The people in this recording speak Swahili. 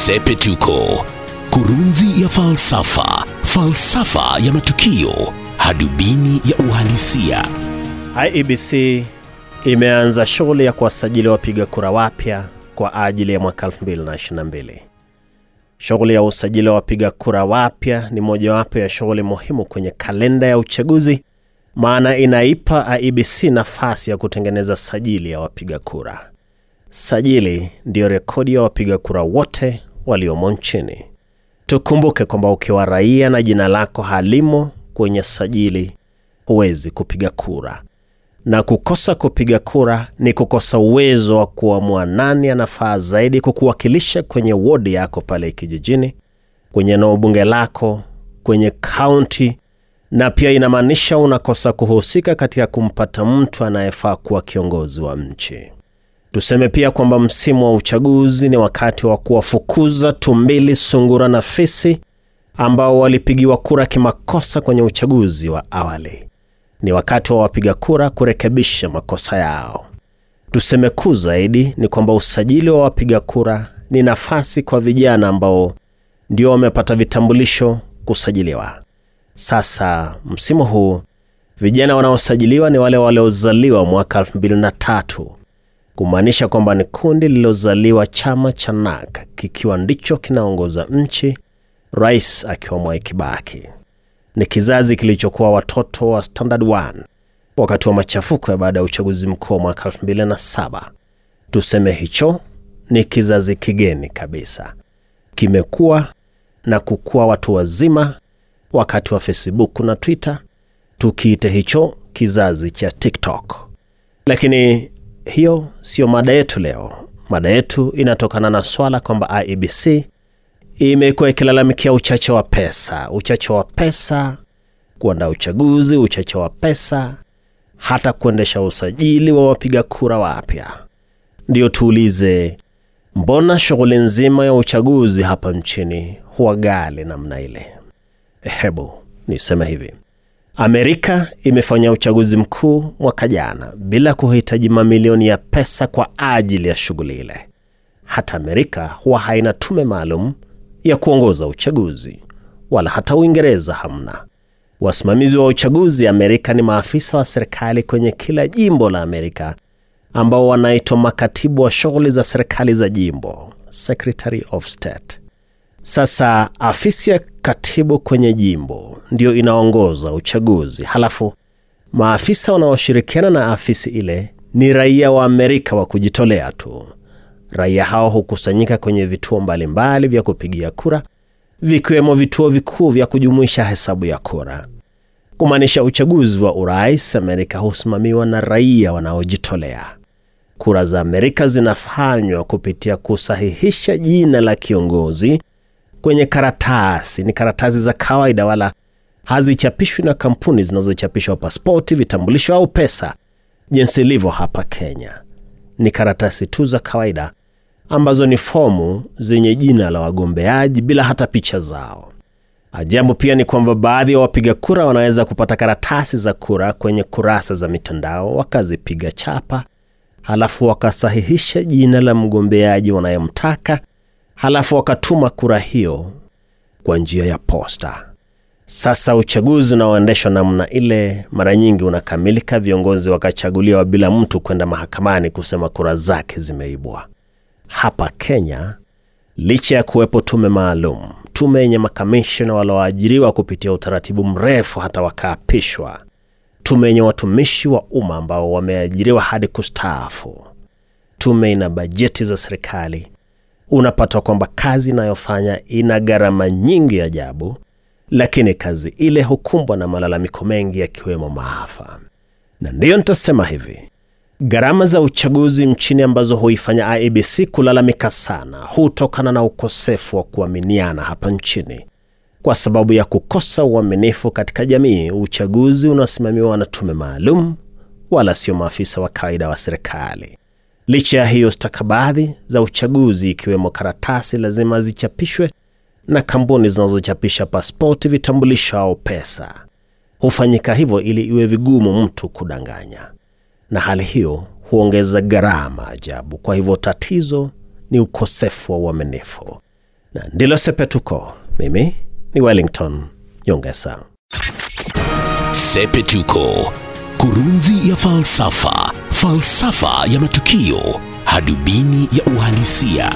Sepetuko, kurunzi ya falsafa, falsafa ya matukio, hadubini ya uhalisia. IEBC imeanza shughuli ya kuwasajili wapiga kura wapya kwa ajili ya mwaka 2022. Shughuli ya usajili wa wapiga kura wapya ni mojawapo ya shughuli muhimu kwenye kalenda ya uchaguzi, maana inaipa IEBC nafasi ya kutengeneza sajili ya wapiga kura. Sajili ndiyo rekodi ya wapiga kura wote waliomo nchini. Tukumbuke kwamba ukiwa raia na jina lako halimo kwenye sajili, huwezi kupiga kura, na kukosa kupiga kura ni kukosa uwezo wa kuamua nani anafaa zaidi kukuwakilisha kwenye wodi yako pale kijijini, kwenye eneo bunge lako, kwenye kaunti, na pia inamaanisha unakosa kuhusika katika kumpata mtu anayefaa kuwa kiongozi wa nchi. Tuseme pia kwamba msimu wa uchaguzi ni wakati wa kuwafukuza tumbili, sungura na fisi ambao walipigiwa kura kimakosa kwenye uchaguzi wa awali. Ni wakati wa wapiga kura kurekebisha makosa yao. Tuseme kuu zaidi ni kwamba usajili wa wapiga kura ni nafasi kwa vijana ambao ndio wamepata vitambulisho kusajiliwa. Sasa msimu huu vijana wanaosajiliwa ni wale waliozaliwa mwaka 2003 kumaanisha kwamba ni kundi lililozaliwa chama cha NAK kikiwa ndicho kinaongoza nchi, rais akiwa Mwai Kibaki. Ni kizazi kilichokuwa watoto wa Standard 1 wakati wa machafuko ya baada ya uchaguzi mkuu wa mwaka 2007. Tuseme hicho ni kizazi kigeni kabisa, kimekuwa na kukuwa watu wazima wakati wa Facebook na Twitter, tukiite hicho kizazi cha TikTok. Lakini hiyo siyo mada yetu leo. Mada yetu inatokana na swala kwamba IEBC imekuwa ikilalamikia uchache wa pesa, uchache wa pesa kuandaa uchaguzi, uchache wa pesa hata kuendesha usajili wa wapiga kura wapya. Ndiyo tuulize, mbona shughuli nzima ya uchaguzi hapa nchini huwa ghali namna ile? Hebu niseme hivi. Amerika imefanya uchaguzi mkuu mwaka jana bila kuhitaji mamilioni ya pesa kwa ajili ya shughuli ile. Hata Amerika huwa haina tume maalum ya kuongoza uchaguzi, wala hata Uingereza hamna. Wasimamizi wa uchaguzi Amerika ni maafisa wa serikali kwenye kila jimbo la Amerika ambao wanaitwa makatibu wa shughuli za serikali za jimbo, Secretary of State. Sasa afisi ya katibu kwenye jimbo ndio inaongoza uchaguzi, halafu maafisa wanaoshirikiana na afisi ile ni raia wa Amerika wa kujitolea tu. Raia hao hukusanyika kwenye vituo mbalimbali vya kupigia kura, vikiwemo vituo vikuu vya kujumuisha hesabu ya kura. Kumaanisha uchaguzi wa urais Amerika husimamiwa na raia wanaojitolea. Kura za Amerika zinafanywa kupitia kusahihisha jina la kiongozi kwenye karatasi. Ni karatasi za kawaida, wala hazichapishwi na kampuni zinazochapishwa pasipoti, vitambulisho au pesa, jinsi ilivyo hapa Kenya. Ni karatasi tu za kawaida ambazo ni fomu zenye jina la wagombeaji bila hata picha zao. Ajabu pia ni kwamba baadhi ya wapiga kura wanaweza kupata karatasi za kura kwenye kurasa za mitandao, wakazipiga chapa, halafu wakasahihisha jina la mgombeaji wanayemtaka halafu wakatuma kura hiyo kwa njia ya posta. Sasa uchaguzi unaoendeshwa namna ile mara nyingi unakamilika, viongozi wakachaguliwa bila mtu kwenda mahakamani kusema kura zake zimeibwa. Hapa Kenya, licha ya kuwepo tume maalum, tume yenye makamishna walioajiriwa kupitia utaratibu mrefu hata wakaapishwa, tume yenye watumishi wa umma ambao wameajiriwa hadi kustaafu, tume ina bajeti za serikali unapata kwamba kazi inayofanya ina gharama nyingi ajabu, lakini kazi ile hukumbwa na malalamiko mengi yakiwemo maafa. Na ndiyo nitasema hivi, gharama za uchaguzi nchini ambazo huifanya IEBC kulalamika sana hutokana na ukosefu wa kuaminiana hapa nchini. Kwa sababu ya kukosa uaminifu katika jamii, uchaguzi unasimamiwa na tume maalum, wala sio maafisa wa kawaida wa serikali. Licha ya hiyo, stakabadhi za uchaguzi ikiwemo karatasi lazima zichapishwe na kampuni zinazochapisha pasipoti, vitambulisho au pesa. Hufanyika hivyo ili iwe vigumu mtu kudanganya, na hali hiyo huongeza gharama ajabu. Kwa hivyo tatizo ni ukosefu wa uaminifu. na ndilo Sepetuko. Mimi ni Wellington Nyongesa. Sepetuko, kurunzi ya falsafa, falsafa ya matukio, hadubini ya uhalisia.